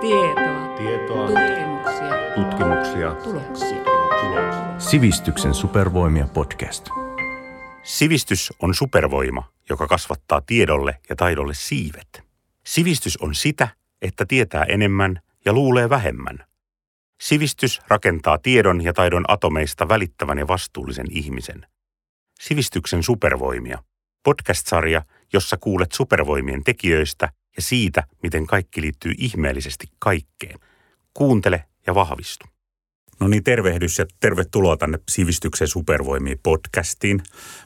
Tietoa. Tietoa. Tutkimuksia. Tutkimuksia. Tuloksia. Sivistyksen supervoimia podcast. Sivistys on supervoima, joka kasvattaa tiedolle ja taidolle siivet. Sivistys on sitä, että tietää enemmän ja luulee vähemmän. Sivistys rakentaa tiedon ja taidon atomeista välittävän ja vastuullisen ihmisen. Sivistyksen supervoimia. Podcast-sarja, jossa kuulet supervoimien tekijöistä ja siitä, miten kaikki liittyy ihmeellisesti kaikkeen. Kuuntele ja vahvistu. No niin, tervehdys ja tervetuloa tänne Sivistyksen supervoimiin podcastiin.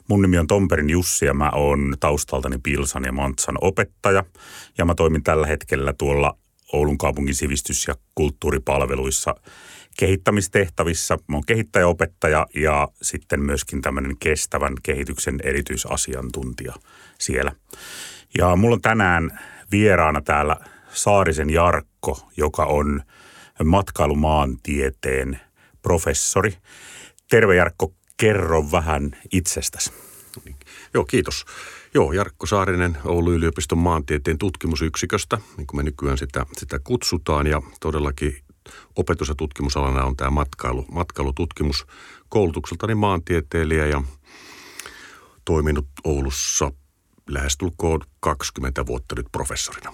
Mun nimi on Tomperin Jussi ja mä oon taustaltani Pilsan ja Mantsan opettaja. Ja mä toimin tällä hetkellä tuolla Oulun kaupungin sivistys- ja kulttuuripalveluissa kehittämistehtävissä. Mä oon kehittäjäopettaja ja sitten myöskin tämmöinen kestävän kehityksen erityisasiantuntija siellä. Ja mulla on tänään vieraana täällä Saarisen Jarkko, joka on matkailumaantieteen professori. Terve Jarkko, kerro vähän itsestäsi. Joo, kiitos. Joo, Jarkko Saarinen Oulun yliopiston maantieteen tutkimusyksiköstä, niin kuin me nykyään sitä, sitä kutsutaan. Ja todellakin opetus- ja tutkimusalana on tämä matkailu, matkailututkimus koulutukseltani maantieteilijä ja toiminut Oulussa lähestulkoon 20 vuotta nyt professorina.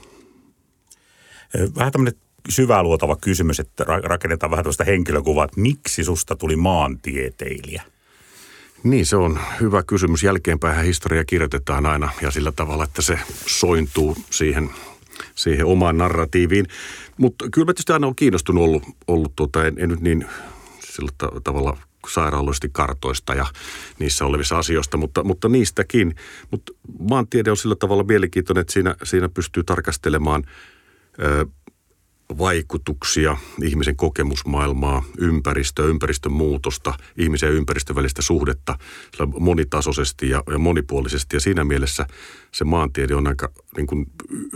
Vähän tämmöinen syvää luotava kysymys, että rakennetaan vähän tämmöistä henkilökuvaa, että miksi susta tuli maantieteilijä? Niin, se on hyvä kysymys. Jälkeenpäin historia kirjoitetaan aina ja sillä tavalla, että se sointuu siihen, siihen omaan narratiiviin. Mutta kyllä mä tietysti aina olen kiinnostunut ollut, ollut tuota, en, en nyt niin sillä tavalla sairaaloisesti kartoista ja niissä olevissa asioista, mutta, mutta niistäkin. Mutta maantiede on sillä tavalla mielenkiintoinen, että siinä, siinä pystyy tarkastelemaan ö, vaikutuksia, ihmisen kokemusmaailmaa, ympäristöä, ympäristön muutosta, ihmisen ja ympäristön välistä suhdetta monitasoisesti ja, ja monipuolisesti. Ja siinä mielessä se maantiede on aika niin kuin,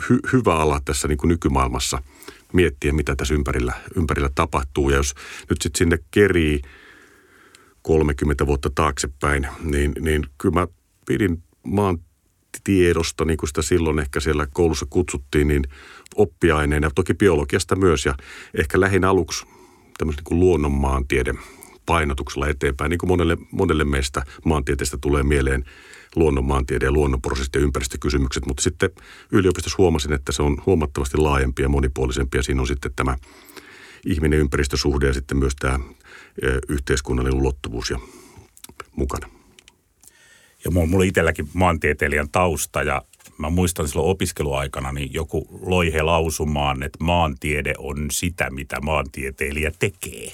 hy, hyvä ala tässä niin kuin nykymaailmassa miettiä, mitä tässä ympärillä, ympärillä tapahtuu. Ja jos nyt sitten sinne kerii 30 vuotta taaksepäin, niin, niin kyllä mä pidin maan tiedosta, niin kuin sitä silloin ehkä siellä koulussa kutsuttiin, niin oppiaineena, toki biologiasta myös ja ehkä lähinnä aluksi tämmöisen niin kuin luonnonmaantiede painotuksella eteenpäin, niin kuin monelle, monelle meistä maantieteestä tulee mieleen luonnonmaantiede ja luonnonprosessit ja ympäristökysymykset, mutta sitten yliopistossa huomasin, että se on huomattavasti laajempi ja monipuolisempi ja siinä on sitten tämä ihminen ympäristösuhde ja sitten myös tämä yhteiskunnallinen ulottuvuus ja mukana. Ja mulla itselläkin maantieteilijän tausta ja mä muistan silloin opiskeluaikana, niin joku loi he lausumaan, että maantiede on sitä, mitä maantieteilijä tekee.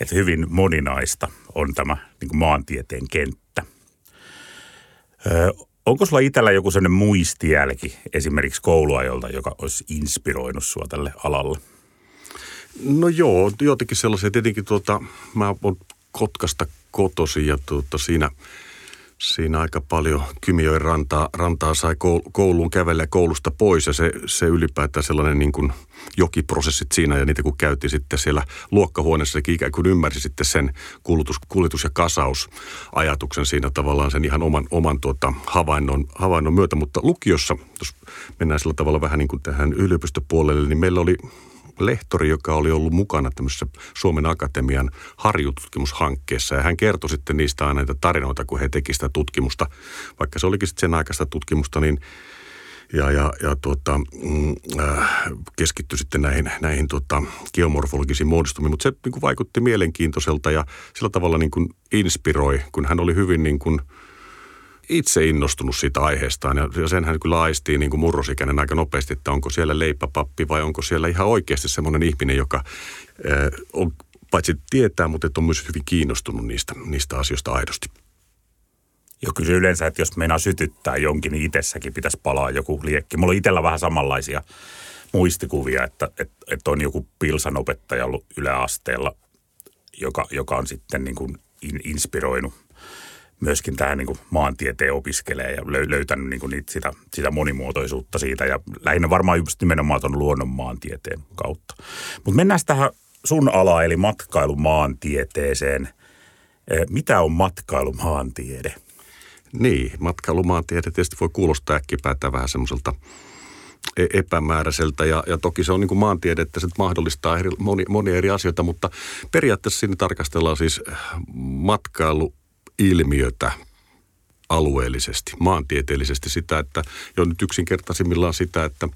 Että hyvin moninaista on tämä niin kuin maantieteen kenttä. Öö, onko sulla itsellä joku sellainen muistijälki esimerkiksi kouluajolta, joka olisi inspiroinut sua tälle alalle? No joo, jotenkin sellaisia. Tietenkin tuota, mä oon Kotkasta kotosi ja tuota, siinä – siinä aika paljon Kymijoen rantaa, rantaa sai kouluun kävellä koulusta pois ja se, se ylipäätään sellainen niin kuin jokiprosessit siinä ja niitä kun käytiin sitten siellä luokkahuoneessa, ikään kuin ymmärsi sitten sen kuljetus, kuljetus ja kasausajatuksen siinä tavallaan sen ihan oman, oman tuota, havainnon, havainnon myötä, mutta lukiossa, jos mennään sillä tavalla vähän niin kuin tähän yliopistopuolelle, niin meillä oli lehtori, joka oli ollut mukana tämmöisessä Suomen Akatemian harjututkimushankkeessa. Ja hän kertoi sitten niistä aina näitä tarinoita, kun he teki sitä tutkimusta. Vaikka se olikin sitten sen aikaista tutkimusta, niin ja, ja, ja tuota, mm, äh, keskittyi sitten näihin, näihin tuota, geomorfologisiin muodostumiin. Mutta se niin kuin vaikutti mielenkiintoiselta ja sillä tavalla niin kuin inspiroi, kun hän oli hyvin niin kuin – itse innostunut siitä aiheestaan ja sen hän kyllä aistii niin kuin murrosikäinen aika nopeasti, että onko siellä leipäpappi vai onko siellä ihan oikeasti semmoinen ihminen, joka on paitsi tietää, mutta on myös hyvin kiinnostunut niistä, niistä asioista aidosti. Joo, kyllä yleensä, että jos meinaa sytyttää jonkin, niin itsessäkin pitäisi palaa joku liekki. Mulla on itsellä vähän samanlaisia muistikuvia, että, että, että on joku pilsanopettaja ollut yläasteella, joka, joka on sitten niin kuin inspiroinut myöskin tähän niin kuin maantieteen opiskelee ja löytänyt niin kuin niitä, sitä, sitä monimuotoisuutta siitä ja lähinnä varmaan just nimenomaan tuon luonnon maantieteen kautta. Mutta mennään tähän sun ala eli matkailumaantieteeseen. Eh, mitä on matkailumaantiede? Niin, matkailumaantiede tietysti voi kuulostaa äkkipäätään vähän semmoiselta e- epämääräiseltä ja, ja toki se on niin kuin maantiede, että se mahdollistaa eri, moni, monia eri asioita, mutta periaatteessa siinä tarkastellaan siis matkailuilmiötä alueellisesti, maantieteellisesti sitä, että jo nyt yksinkertaisimmillaan sitä, että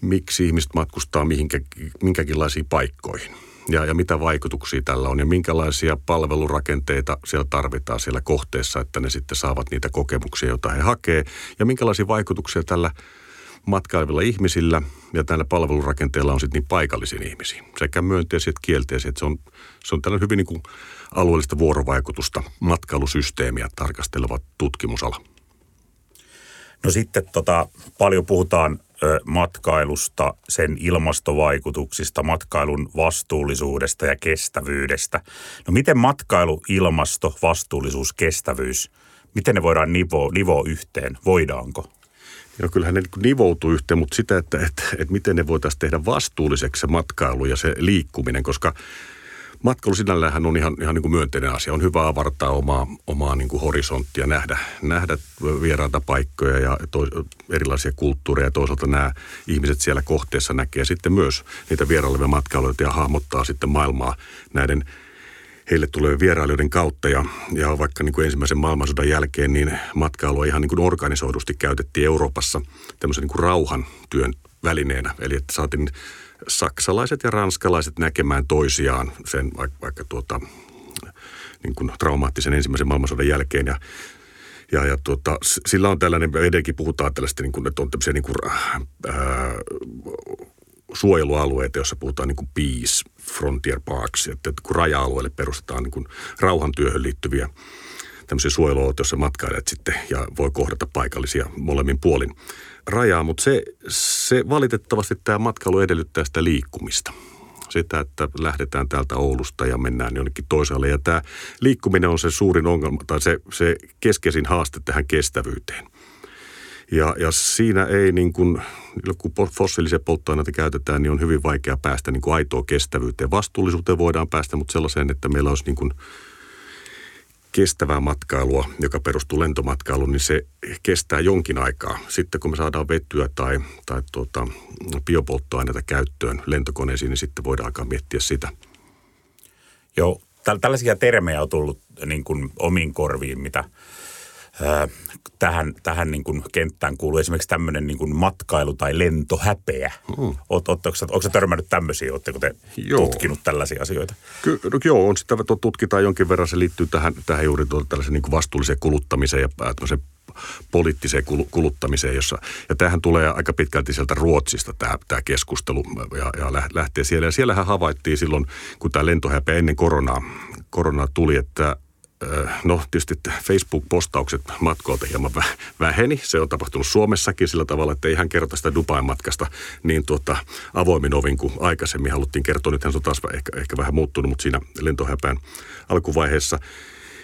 miksi ihmiset matkustaa mihinkä, minkäkinlaisiin paikkoihin ja, ja mitä vaikutuksia tällä on ja minkälaisia palvelurakenteita siellä tarvitaan siellä kohteessa, että ne sitten saavat niitä kokemuksia, joita he hakee ja minkälaisia vaikutuksia tällä matkailevilla ihmisillä ja tällä palvelurakenteella on sitten niin paikallisiin ihmisiin, sekä myönteisiä että kielteisiä. Se on, se on tällainen hyvin niin kuin alueellista vuorovaikutusta, matkailusysteemiä tarkasteleva tutkimusala. No sitten tota, paljon puhutaan matkailusta, sen ilmastovaikutuksista, matkailun vastuullisuudesta ja kestävyydestä. No miten matkailu, ilmasto, vastuullisuus, kestävyys, miten ne voidaan nivoa, nivoa yhteen? Voidaanko? No kyllähän ne niin nivoutuu yhteen, mutta sitä, että, että, että miten ne voitaisiin tehdä vastuulliseksi se matkailu ja se liikkuminen, koska matkailu sinällään on ihan, ihan niin kuin myönteinen asia. On hyvä avartaa omaa, omaa niin kuin horisonttia, nähdä, nähdä vieraita paikkoja ja to, erilaisia kulttuureja. Toisaalta nämä ihmiset siellä kohteessa näkee sitten myös niitä vierailevia matkailijoita ja hahmottaa sitten maailmaa näiden heille tulee vierailijoiden kautta ja, ja vaikka niin kuin ensimmäisen maailmansodan jälkeen niin matkailua ihan niin kuin organisoidusti käytettiin Euroopassa tämmöisen niin kuin rauhan työn välineenä. Eli että saatiin saksalaiset ja ranskalaiset näkemään toisiaan sen vaikka, vaikka tuota, niin kuin traumaattisen ensimmäisen maailmansodan jälkeen ja ja, ja tuota, sillä on tällainen, edelläkin puhutaan tällaista, niin kuin, että on tämmöisiä niin kuin, ää, suojelualueita, joissa puhutaan niin kuin peace, frontier parks, että kun raja-alueelle perustetaan niin kuin rauhantyöhön liittyviä tämmöisiä suojelualueita, joissa matkailijat sitten ja voi kohdata paikallisia molemmin puolin rajaa, mutta se, se valitettavasti tämä matkailu edellyttää sitä liikkumista. Sitä, että lähdetään täältä Oulusta ja mennään jonnekin toisaalle. Ja tämä liikkuminen on se suurin ongelma tai se, se keskeisin haaste tähän kestävyyteen. Ja, ja siinä ei niin kuin, kun fossiilisia polttoaineita käytetään, niin on hyvin vaikea päästä niin kuin aitoa kestävyyteen. Vastuullisuuteen voidaan päästä, mutta sellaiseen, että meillä olisi niin kuin kestävää matkailua, joka perustuu lentomatkailuun, niin se kestää jonkin aikaa. Sitten kun me saadaan vetyä tai, tai tuota, biopolttoaineita käyttöön lentokoneisiin, niin sitten voidaan alkaa miettiä sitä. Joo, tällaisia termejä on tullut niin kuin omiin korviin, mitä – tähän, tähän niin kuin kenttään kuuluu esimerkiksi tämmöinen niin kuin matkailu- tai lentohäpeä. Mm. Oot, oot, onko, tämmöinen tämmöisiä? Oletteko te joo. tutkinut tällaisia asioita? Ky- no, joo, on sitä tutkitaan jonkin verran. Se liittyy tähän, tähän juuri tällaisen niin kuin vastuulliseen kuluttamiseen ja poliittiseen kuluttamiseen, jossa, ja tämähän tulee aika pitkälti sieltä Ruotsista tämä, tämä keskustelu ja, ja lähtee siellä. Ja siellähän havaittiin silloin, kun tämä lentohäpeä ennen koronaa, koronaa tuli, että No tietysti Facebook-postaukset matkoilta hieman väheni. Se on tapahtunut Suomessakin sillä tavalla, että ei ihan kerrota sitä Dubain matkasta niin tuota, avoimin ovin kuin aikaisemmin haluttiin kertoa. Nythän se on taas ehkä, ehkä vähän muuttunut, mutta siinä lentohäpään alkuvaiheessa –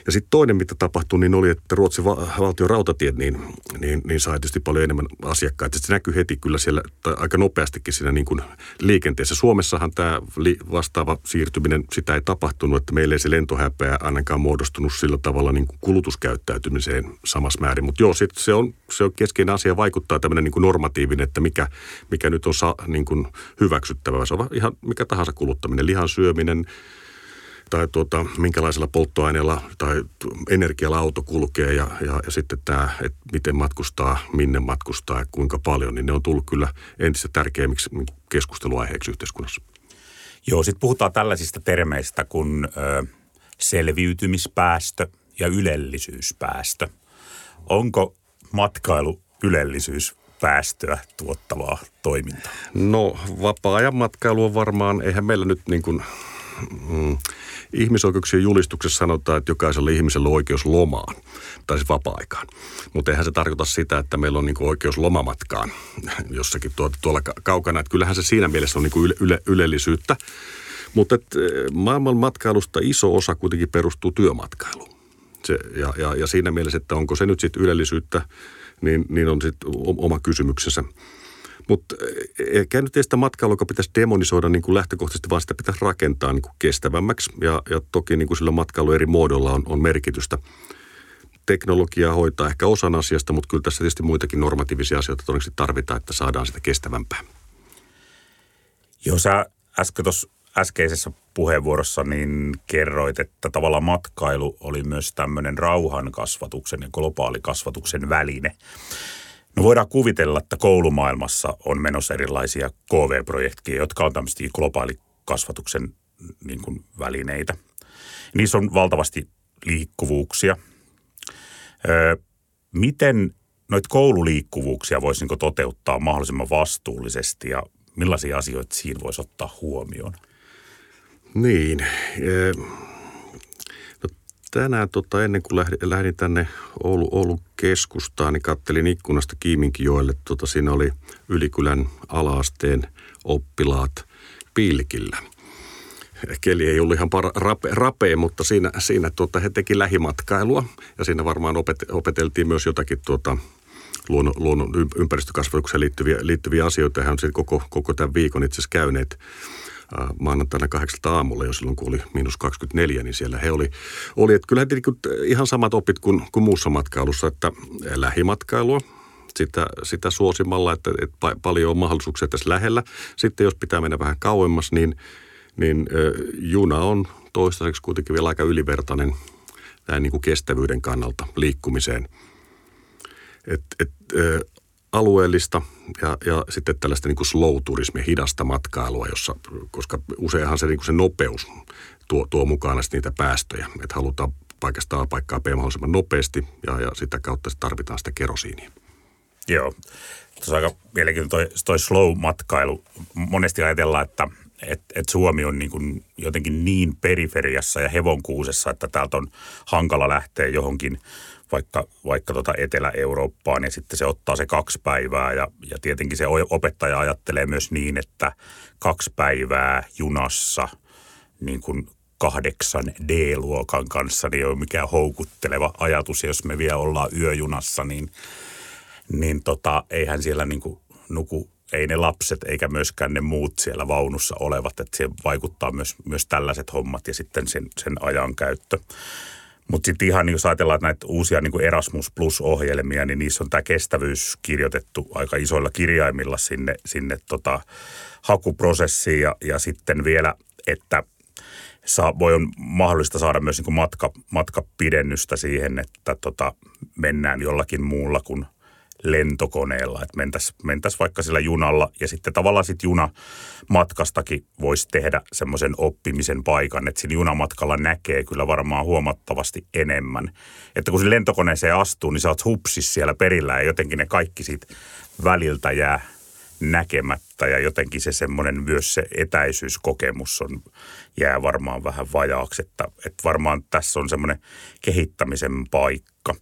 ja sitten toinen, mitä tapahtui, niin oli, että Ruotsin va- valtion rautatiet niin, niin, niin sai tietysti paljon enemmän asiakkaita. Se näkyy heti kyllä siellä, tai aika nopeastikin siinä niin kuin liikenteessä. Suomessahan tämä li- vastaava siirtyminen, sitä ei tapahtunut, että meillä ei se lentohäpeä ainakaan muodostunut sillä tavalla niin kuin kulutuskäyttäytymiseen samassa määrin. Mutta joo, sit se, on, se on keskeinen asia, vaikuttaa tämmöinen niin kuin normatiivinen, että mikä, mikä nyt on sa, niin kuin hyväksyttävää. Se on ihan mikä tahansa kuluttaminen, lihan syöminen, tai tuota, minkälaisella polttoaineella tai energialla auto kulkee ja, ja, ja sitten tämä, että miten matkustaa, minne matkustaa ja kuinka paljon, niin ne on tullut kyllä entistä tärkeimmiksi keskusteluaiheeksi yhteiskunnassa. Joo, sitten puhutaan tällaisista termeistä kuin ö, selviytymispäästö ja ylellisyyspäästö. Onko matkailu ylellisyyspäästöä tuottavaa toimintaa? No vapaa-ajan matkailu on varmaan, eihän meillä nyt niin kuin, mm, ihmisoikeuksien julistuksessa sanotaan, että jokaisella ihmisellä on oikeus lomaan, tai siis vapaa-aikaan. Mutta eihän se tarkoita sitä, että meillä on niinku oikeus lomamatkaan jossakin tuolla, tuolla kaukana. Että kyllähän se siinä mielessä on niinku yle, yle, ylellisyyttä. Mutta et, eh, maailman matkailusta iso osa kuitenkin perustuu työmatkailuun. Se, ja, ja, ja siinä mielessä, että onko se nyt sitten ylellisyyttä, niin, niin on sitten oma kysymyksensä. Mutta eikä nyt sitä matkailua, joka pitäisi demonisoida niin kuin lähtökohtaisesti, vaan sitä pitäisi rakentaa niin kuin kestävämmäksi. Ja, ja toki niin kuin sillä matkailu eri muodolla on, on merkitystä. teknologia hoitaa ehkä osan asiasta, mutta kyllä tässä tietysti muitakin normatiivisia asioita todennäköisesti tarvitaan, että saadaan sitä kestävämpää. Joo, sä äsken tuossa äskeisessä puheenvuorossa niin kerroit, että tavallaan matkailu oli myös tämmöinen rauhan kasvatuksen ja globaalikasvatuksen väline. No voidaan kuvitella, että koulumaailmassa on menossa erilaisia KV-projekteja, jotka on tämmöisiä globaalikasvatuksen niin kuin välineitä. Niissä on valtavasti liikkuvuuksia. Öö, miten noita koululiikkuvuuksia voisi niin toteuttaa mahdollisimman vastuullisesti ja millaisia asioita siinä voisi ottaa huomioon? Niin. Tänään tota, ennen kuin lähdin, lähdin tänne Oulu, Oulun keskustaan, niin kattelin ikkunasta Kiiminkijoelle. Tota, siinä oli Ylikylän alaasteen oppilaat pilkillä. Keli ei ollut ihan rape, rapea, mutta siinä, siinä tuota, he teki lähimatkailua ja siinä varmaan opet, opeteltiin myös jotakin tuota, luonnon, luonnon ympäristökasvatukseen liittyviä, liittyviä asioita. Hän on koko, koko tämän viikon itse asiassa käyneet maanantaina kahdeksalta aamulla, jo silloin kun oli miinus 24, niin siellä he oli, oli että kyllä ihan samat opit kuin, kuin muussa matkailussa, että lähimatkailua, sitä, sitä suosimalla, että, että paljon on mahdollisuuksia tässä lähellä. Sitten jos pitää mennä vähän kauemmas, niin, niin juna on toistaiseksi kuitenkin vielä aika ylivertainen näin niin kuin kestävyyden kannalta liikkumiseen. Et, et, alueellista ja, ja sitten tällaista niin kuin slow-turismia, hidasta matkailua, jossa, koska useinhan se, niin kuin se nopeus tuo, tuo mukana niitä päästöjä. Että halutaan paikasta A paikkaa B mahdollisimman nopeasti ja, ja sitä kautta tarvitaan sitä kerosiinia. Joo. Tuossa aika mielenkiintoinen toi, toi slow-matkailu. Monesti ajatellaan, että et, et Suomi on niin kuin jotenkin niin periferiassa ja hevonkuusessa, että täältä on hankala lähteä johonkin vaikka, vaikka tota Etelä-Eurooppaan ja sitten se ottaa se kaksi päivää ja, ja tietenkin se opettaja ajattelee myös niin, että kaksi päivää junassa niin kuin kahdeksan D-luokan kanssa niin ei ole mikään houkutteleva ajatus. Ja jos me vielä ollaan yöjunassa, niin, niin tota, eihän siellä niin kuin nuku ei ne lapset eikä myöskään ne muut siellä vaunussa olevat, että se vaikuttaa myös, myös tällaiset hommat ja sitten sen, sen ajan käyttö. Mutta sitten ihan niin jos ajatellaan että näitä uusia niin Erasmus Plus-ohjelmia, niin niissä on tämä kestävyys kirjoitettu aika isoilla kirjaimilla sinne, sinne tota, hakuprosessiin. Ja, ja sitten vielä, että saa, voi on mahdollista saada myös niin matka, matkapidennystä siihen, että tota, mennään jollakin muulla kuin – lentokoneella, että mentäisiin mentäis vaikka sillä junalla ja sitten tavallaan sitten junamatkastakin voisi tehdä semmoisen oppimisen paikan, että siinä junamatkalla näkee kyllä varmaan huomattavasti enemmän. Että kun se lentokoneeseen astuu, niin sä oot hupsis siellä perillä ja jotenkin ne kaikki siitä väliltä jää näkemättä ja jotenkin se semmoinen myös se etäisyyskokemus on, jää varmaan vähän vajaaksi, että, että varmaan tässä on semmoinen kehittämisen paikka.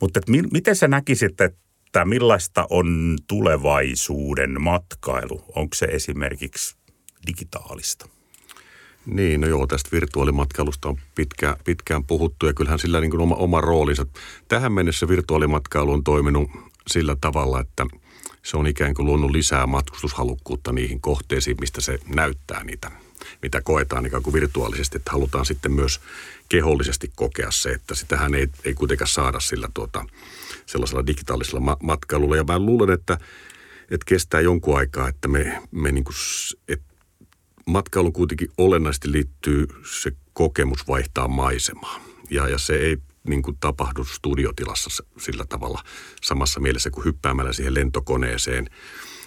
Mutta mi, miten sä näkisit, että että millaista on tulevaisuuden matkailu? Onko se esimerkiksi digitaalista? Niin, no joo, tästä virtuaalimatkailusta on pitkään, pitkään puhuttu ja kyllähän sillä niin kuin oma, oma roolinsa. Tähän mennessä virtuaalimatkailu on toiminut sillä tavalla, että se on ikään kuin luonut lisää matkustushalukkuutta niihin kohteisiin, mistä se näyttää niitä, mitä koetaan ikään kuin virtuaalisesti, että halutaan sitten myös kehollisesti kokea se, että sitähän ei, ei kuitenkaan saada sillä tuota, sellaisella digitaalisella ma- matkailulla. Ja mä luulen, että, että kestää jonkun aikaa, että me, me niin kuin, että matkailu kuitenkin olennaisesti liittyy se kokemus vaihtaa maisemaa. Ja, ja se ei niin kuin tapahdu studiotilassa sillä tavalla samassa mielessä kuin hyppäämällä siihen lentokoneeseen –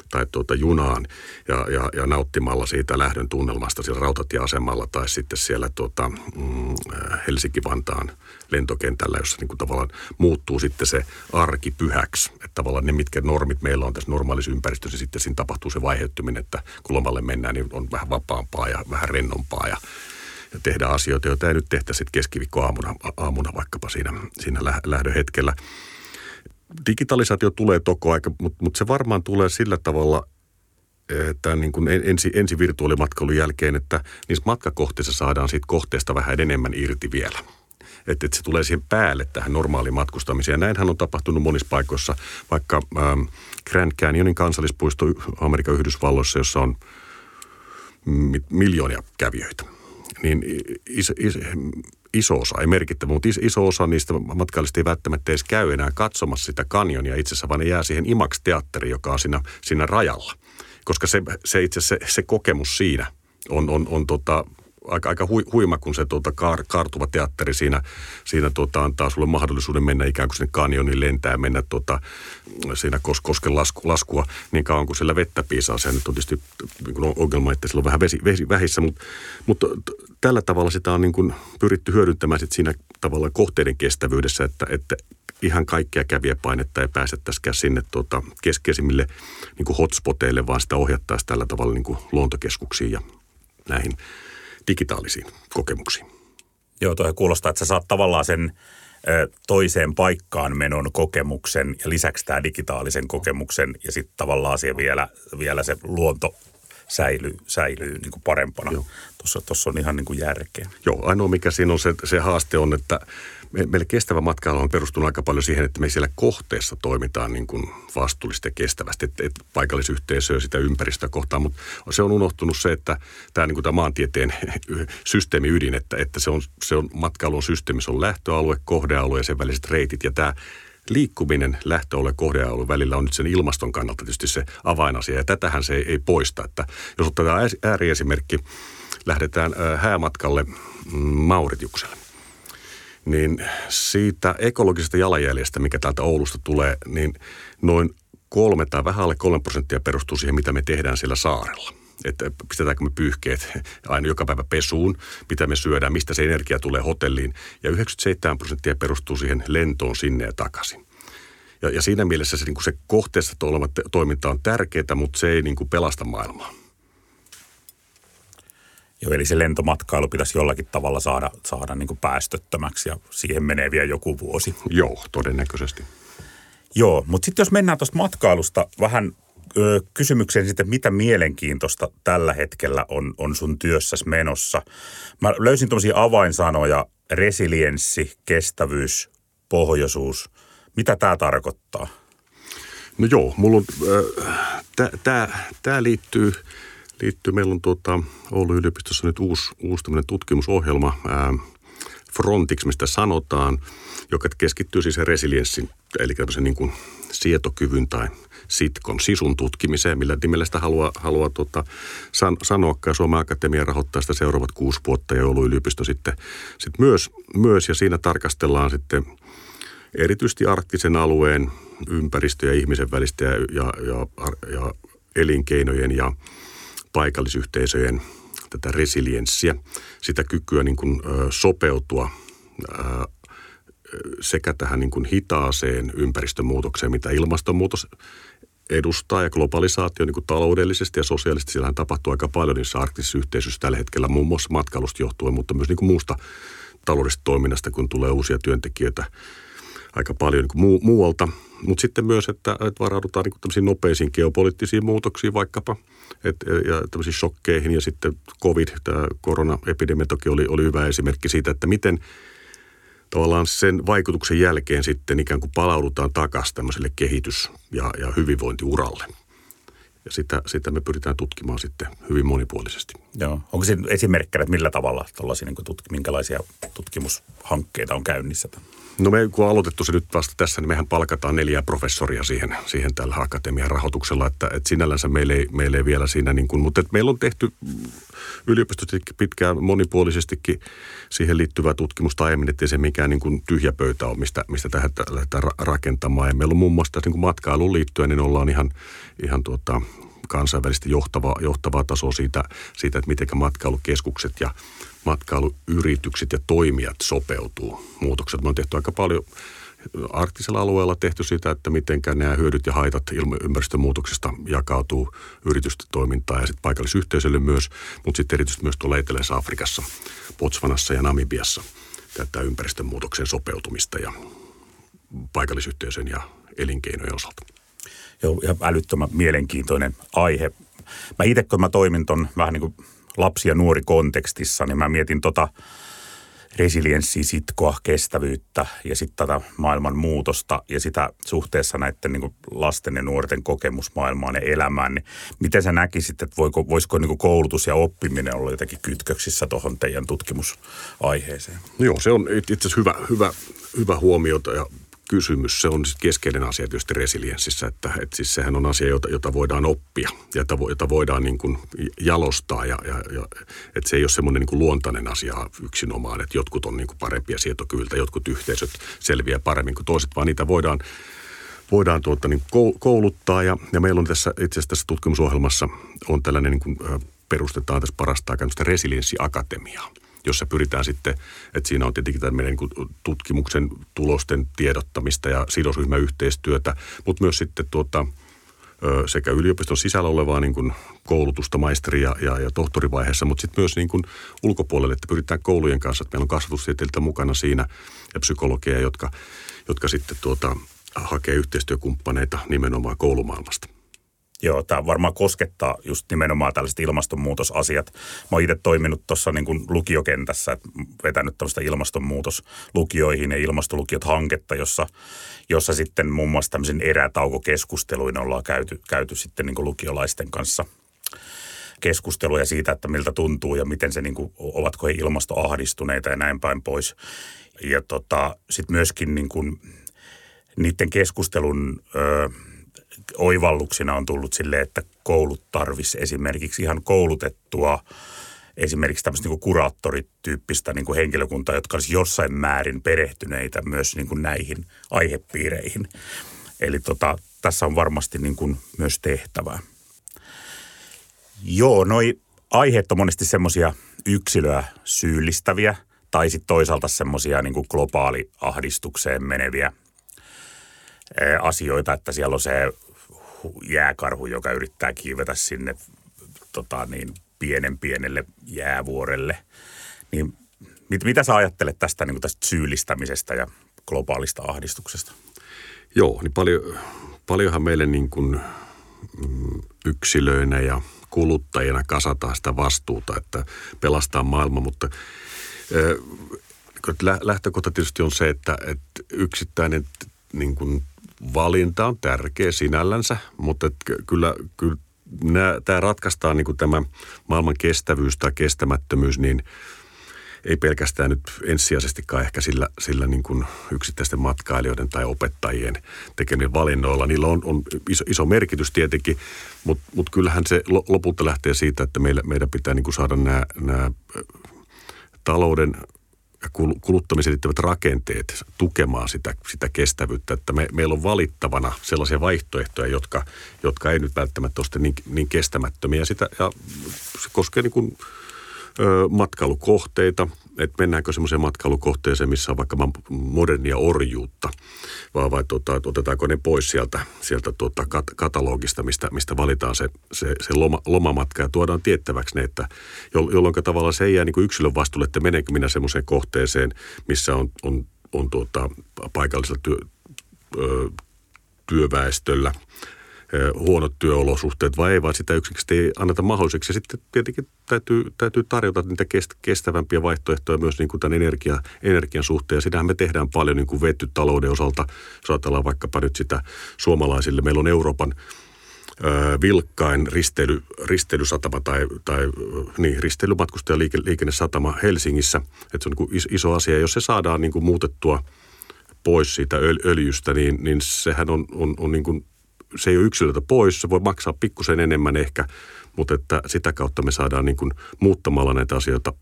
tai tuota junaan ja, ja, ja nauttimalla siitä lähdön tunnelmasta siellä rautatieasemalla tai sitten siellä tuota, mm, Helsinki-Vantaan lentokentällä, jossa niin kuin tavallaan muuttuu sitten se arki pyhäksi. Että tavallaan ne, mitkä normit meillä on tässä normaalissa ympäristössä, sitten siinä tapahtuu se vaiheuttuminen, että kun lomalle mennään, niin on vähän vapaampaa ja vähän rennompaa ja ja tehdä asioita, joita ei nyt tehtäisi keskiviikkoaamuna aamuna vaikkapa siinä, siinä lähdön hetkellä digitalisaatio tulee toko aika, mutta, mutta se varmaan tulee sillä tavalla, että niin kuin ensi, ensi virtuaalimatkailun jälkeen, että niissä matkakohteissa saadaan siitä kohteesta vähän enemmän irti vielä. Että, että se tulee siihen päälle tähän normaaliin matkustamiseen. Ja näinhän on tapahtunut monissa paikoissa, vaikka ähm, Grand Canyonin kansallispuisto Amerikan Yhdysvalloissa, jossa on miljoonia kävijöitä. Niin is, is, iso osa, ei merkittävä, mutta iso osa niistä matkailijoista ei välttämättä edes käy enää katsomassa sitä kanjonia itse asiassa, vaan ne jää siihen IMAX-teatteriin, joka on siinä, siinä rajalla. Koska se, se itse se, se kokemus siinä on, on, on tota, aika, aika huima, kun se tuota, kaar, kaartuva teatteri siinä, siinä tuota, antaa sulle mahdollisuuden mennä ikään kuin sinne kanjonin lentää ja mennä tuota, siinä kos, kosken lasku, laskua niin kauan kuin sillä vettä piisaa. Se nyt on tietysti niin ongelma, että sillä on vähän vesi, vesi vähissä, mutta, mutta tällä tavalla sitä on niin kuin pyritty hyödyntämään sit siinä tavallaan kohteiden kestävyydessä, että, että ihan kaikkea kävijäpainetta ei pääsettäisikään sinne tuota, keskeisimmille niin hotspoteille, vaan sitä ohjattaisiin tällä tavalla niin kuin luontokeskuksiin ja näihin digitaalisiin kokemuksiin. Joo, toi kuulostaa, että sä saat tavallaan sen toiseen paikkaan menon kokemuksen ja lisäksi tämä digitaalisen kokemuksen ja sitten tavallaan siellä vielä, vielä se luonto säilyy, säilyy niin kuin parempana. Tuossa on ihan niin kuin järkeä. Joo, ainoa mikä siinä on se, se haaste on, että meillä kestävä matkailu on perustunut aika paljon siihen, että me siellä kohteessa toimitaan niin kuin vastuullisesti ja kestävästi, että, että paikallisyhteisöä sitä ympäristöä kohtaan, mutta se on unohtunut se, että tämä, niin maantieteen systeemi ydin, että, että se on, se on matkailun systeemi, se on lähtöalue, kohdealue ja sen väliset reitit. Ja tämä liikkuminen lähtöalue kohdealue välillä on nyt sen ilmaston kannalta tietysti se avainasia. Ja tätähän se ei, ei poista, että jos otetaan ääriesimerkki, lähdetään häämatkalle mm, Mauritiukselle niin siitä ekologisesta jalanjäljestä, mikä täältä Oulusta tulee, niin noin kolme tai vähän alle kolme prosenttia perustuu siihen, mitä me tehdään siellä saarella. Että pistetäänkö me pyyhkeet aina joka päivä pesuun, mitä me syödään, mistä se energia tulee hotelliin. Ja 97 prosenttia perustuu siihen lentoon sinne ja takaisin. Ja, ja siinä mielessä se, niin kuin se kohteessa toiminta on tärkeää, mutta se ei niin kuin pelasta maailmaa. Joo, eli se lentomatkailu pitäisi jollakin tavalla saada, saada niin kuin päästöttömäksi ja siihen menee vielä joku vuosi. Joo, todennäköisesti. Joo, mutta sitten jos mennään tuosta matkailusta vähän ö, kysymykseen sitten, mitä mielenkiintoista tällä hetkellä on, on sun työssäsi menossa. Mä löysin tuommoisia avainsanoja, resilienssi, kestävyys, pohjoisuus. Mitä tämä tarkoittaa? No joo, mulla on, äh, tämä liittyy – liittyy. Meillä on tuota, Oulun yliopistossa nyt uusi, uusi tutkimusohjelma, ää, Frontix, mistä sanotaan, joka keskittyy siis resilienssin, eli tämmöisen niin kuin sietokyvyn tai sitkon sisun tutkimiseen, millä nimellä sitä haluaa, haluaa tuota, san, sanoa. Suomen Akatemia rahoittaa sitä seuraavat kuusi vuotta ja Oulun yliopisto sitten, sitten myös, myös, ja siinä tarkastellaan sitten erityisesti arktisen alueen ympäristö- ja ihmisen välistä ja, ja, ja, ja elinkeinojen ja paikallisyhteisöjen tätä resilienssiä, sitä kykyä niin kuin, sopeutua sekä tähän niin kuin hitaaseen ympäristömuutokseen, mitä ilmastonmuutos edustaa ja globalisaatio niin kuin taloudellisesti ja sosiaalisesti. Siellähän tapahtuu aika paljon niissä arktisissa yhteisöissä tällä hetkellä, muun muassa matkailusta johtuen, mutta myös niin kuin muusta taloudellisesta toiminnasta, kun tulee uusia työntekijöitä aika paljon niin kuin muualta. Mutta sitten myös, että, että varaudutaan niin kuin nopeisiin geopoliittisiin muutoksiin vaikkapa – et, ja tämmöisiin shokkeihin ja sitten covid, tämä koronaepidemia toki oli, oli hyvä esimerkki siitä, että miten tavallaan sen vaikutuksen jälkeen sitten ikään kuin palaudutaan takaisin tämmöiselle kehitys- ja, ja hyvinvointiuralle. Ja sitä, sitä me pyritään tutkimaan sitten hyvin monipuolisesti. Joo. Onko siinä esimerkkejä, että millä tavalla niin tutk- minkälaisia tutkimushankkeita on käynnissä? No me kun on aloitettu se nyt vasta tässä, niin mehän palkataan neljä professoria siihen, siihen tällä akatemian rahoituksella, että, että sinällänsä meillä ei, meillä ei vielä siinä niin kuin, mutta meillä on tehty yliopistosti pitkään monipuolisestikin siihen liittyvää tutkimusta aiemmin, ettei se mikään niin kuin tyhjä pöytä ole, mistä, mistä tähän lähdetään rakentamaan. Ja meillä on muun muassa niin kuin matkailuun liittyen, niin ollaan ihan, ihan tuota, kansainvälisesti johtavaa, johtavaa tasoa siitä, siitä, että miten matkailukeskukset ja matkailuyritykset ja toimijat sopeutuu muutokset. Me on tehty aika paljon arktisella alueella tehty sitä, että miten nämä hyödyt ja haitat ympäristömuutoksesta jakautuu yritysten toimintaan ja sitten paikallisyhteisölle myös, mutta sitten erityisesti myös tuolla Eteläisessä Afrikassa, Botswanassa ja Namibiassa tätä ympäristönmuutoksen sopeutumista ja paikallisyhteisön ja elinkeinojen osalta. Joo, ihan älyttömän mielenkiintoinen aihe. Mä itse, kun mä toimin ton vähän niin kuin lapsi- ja nuori kontekstissa, niin mä mietin tota resilienssiä, sitkoa, kestävyyttä ja sitten tätä maailman muutosta ja sitä suhteessa näiden niin lasten ja nuorten kokemus maailmaan ja elämään, niin miten sä näkisit, että voiko, voisiko niin koulutus ja oppiminen olla jotenkin kytköksissä tuohon teidän tutkimusaiheeseen? Joo, se on itse asiassa hyvä, hyvä, hyvä huomiota ja kysymys. Se on keskeinen asia tietysti resilienssissä, että, että siis sehän on asia, jota, jota voidaan oppia ja jota, jota voidaan niin kuin jalostaa. Ja, ja, ja, että se ei ole semmoinen niin kuin luontainen asia yksinomaan, että jotkut on niin kuin parempia sietokyvyltä, jotkut yhteisöt selviää paremmin kuin toiset, vaan niitä voidaan voidaan tuota, niin kouluttaa ja, ja meillä on tässä itse asiassa tässä tutkimusohjelmassa on tällainen niin kuin, perustetaan tässä parasta aikaa resilienssiakatemiaa jossa pyritään sitten, että siinä on tietenkin tämmöinen niin tutkimuksen tulosten tiedottamista ja sidosryhmäyhteistyötä, mutta myös sitten tuota, sekä yliopiston sisällä olevaa niin kuin koulutusta maisteri- ja, ja, ja tohtorivaiheessa, mutta sitten myös niin kuin ulkopuolelle, että pyritään koulujen kanssa, että meillä on kasvatustieteilijöitä mukana siinä ja psykologeja, jotka, jotka sitten tuota, hakee yhteistyökumppaneita nimenomaan koulumaailmasta. Joo, tämä varmaan koskettaa just nimenomaan tällaiset ilmastonmuutosasiat. Mä oon itse toiminut tuossa niin lukiokentässä, että vetänyt tämmöistä ilmastonmuutoslukioihin ja ilmastolukiot hanketta, jossa, jossa sitten muun muassa tämmöisen erätaukokeskusteluin ollaan käyty, käyty sitten niin lukiolaisten kanssa keskusteluja siitä, että miltä tuntuu ja miten se, niin kuin, ovatko he ilmastoahdistuneita ja näin päin pois. Ja tota, sitten myöskin niin kuin, niiden keskustelun... Öö, oivalluksina on tullut sille, että koulut tarvisi esimerkiksi ihan koulutettua esimerkiksi tämmöistä niin kuraattorityyppistä niin kuin henkilökuntaa, jotka olisi jossain määrin perehtyneitä myös niin kuin näihin aihepiireihin. Eli tota, tässä on varmasti niin kuin myös tehtävää. Joo, noi aiheet on monesti semmoisia yksilöä syyllistäviä tai sitten toisaalta semmoisia niin globaali ahdistukseen meneviä asioita, että siellä on se jääkarhu, joka yrittää kiivetä sinne tota, niin, pienen pienelle jäävuorelle. Niin mit, mitä sä ajattelet tästä, niin tästä syyllistämisestä ja globaalista ahdistuksesta? Joo, niin paljon, paljonhan meille niin kuin, mm, yksilöinä ja kuluttajina kasataan sitä vastuuta, että pelastaa maailma, mutta lähtökohta tietysti on se, että, että yksittäinen niin kuin valinta on tärkeä sinällänsä, mutta kyllä, kyllä tämä ratkaistaan niin kuin tämä maailman kestävyys tai kestämättömyys, niin ei pelkästään nyt ensisijaisestikaan ehkä sillä, sillä niin kuin yksittäisten matkailijoiden tai opettajien tekemien valinnoilla. Niillä on, on iso, iso merkitys tietenkin, mutta mut kyllähän se lopulta lähtee siitä, että meillä, meidän pitää niin kuin saada nämä, nämä talouden kuluttamiseen liittyvät rakenteet tukemaan sitä, sitä kestävyyttä, että me, meillä on valittavana sellaisia vaihtoehtoja, jotka, jotka ei nyt välttämättä ole niin, niin kestämättömiä. Sitä, ja se koskee niin kuin, ö, matkailukohteita, että mennäänkö semmoiseen matkailukohteeseen, missä on vaikka modernia orjuutta, vai, vai tota, otetaanko ne pois sieltä, sieltä tuota kat, katalogista, mistä, mistä valitaan se, se, se loma, lomamatka ja tuodaan tiettäväksi ne, että jolloin tavallaan se ei jää niin yksilön vastuulle, että menenkö minä semmoiseen kohteeseen, missä on, on, on tuota, paikallisella työ, ö, työväestöllä huonot työolosuhteet vai ei, vaan sitä yksinkertaisesti ei anneta mahdolliseksi. Ja sitten tietenkin täytyy, täytyy tarjota niitä kestävämpiä vaihtoehtoja myös niin kuin tämän energia, energian suhteen. Ja sitähän me tehdään paljon niin kuin vetytalouden osalta. Jos ajatellaan vaikkapa nyt sitä suomalaisille. Meillä on Euroopan vilkkain risteily, risteilysatama tai, tai niin, risteilymatkustajaliikennesatama Helsingissä. Että se on niin iso asia. Jos se saadaan niin kuin muutettua pois siitä öljystä, niin, niin sehän on, on, on niin kuin se ei ole yksilöltä pois, se voi maksaa pikkusen enemmän ehkä, mutta että sitä kautta me saadaan niin kuin muuttamalla näitä asioita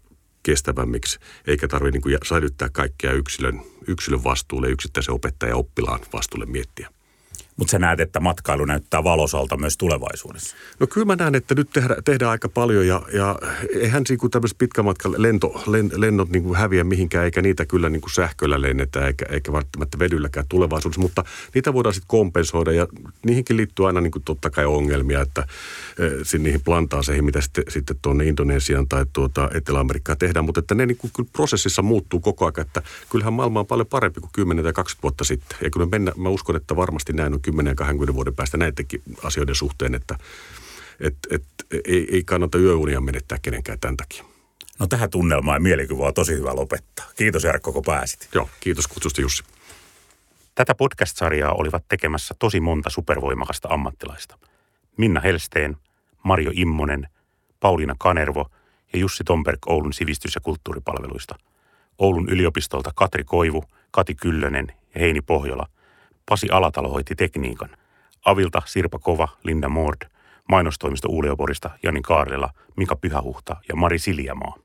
kestävämmiksi, eikä tarvitse niin säilyttää kaikkea yksilön, yksilön vastuulle, yksittäisen opettajan ja oppilaan vastuulle miettiä. Mutta sä näet, että matkailu näyttää valosalta myös tulevaisuudessa. No kyllä mä näen, että nyt tehdä, tehdään aika paljon ja, ja eihän siinä kun tämmöiset pitkämatkan lento, len, lennot niin kuin häviä mihinkään, eikä niitä kyllä niin kuin sähköllä lennetä eikä, eikä välttämättä vedylläkään tulevaisuudessa, mutta niitä voidaan sitten kompensoida ja niihinkin liittyy aina niin kuin totta kai ongelmia, että e, niihin plantaaseihin, mitä sitten, sitten tuonne Indonesian tai tuota Etelä-Amerikkaan tehdään, mutta että ne niin kuin, kyllä prosessissa muuttuu koko ajan, että kyllähän maailma on paljon parempi kuin 10 tai 20 vuotta sitten. Ja kyllä mennä, mä uskon, että varmasti näin on 10 ja 20 vuoden päästä näidenkin asioiden suhteen, että et, et, ei, ei kannata yöunia menettää kenenkään tämän takia. No tähän tunnelmaan ja mielikuvaan on tosi hyvä lopettaa. Kiitos Jarkko, kun pääsit. Joo, kiitos kutsusta Jussi. Tätä podcast-sarjaa olivat tekemässä tosi monta supervoimakasta ammattilaista. Minna Helsteen, Marjo Immonen, Pauliina Kanervo ja Jussi Tomberg Oulun sivistys- ja kulttuuripalveluista. Oulun yliopistolta Katri Koivu, Kati Kyllönen ja Heini Pohjola. Pasi Alatalo hoiti tekniikan. Avilta Sirpa Kova, Linda Mord, mainostoimisto Uleoporista Jani Kaarlela, Mika Pyhähuhta ja Mari Siljamaa.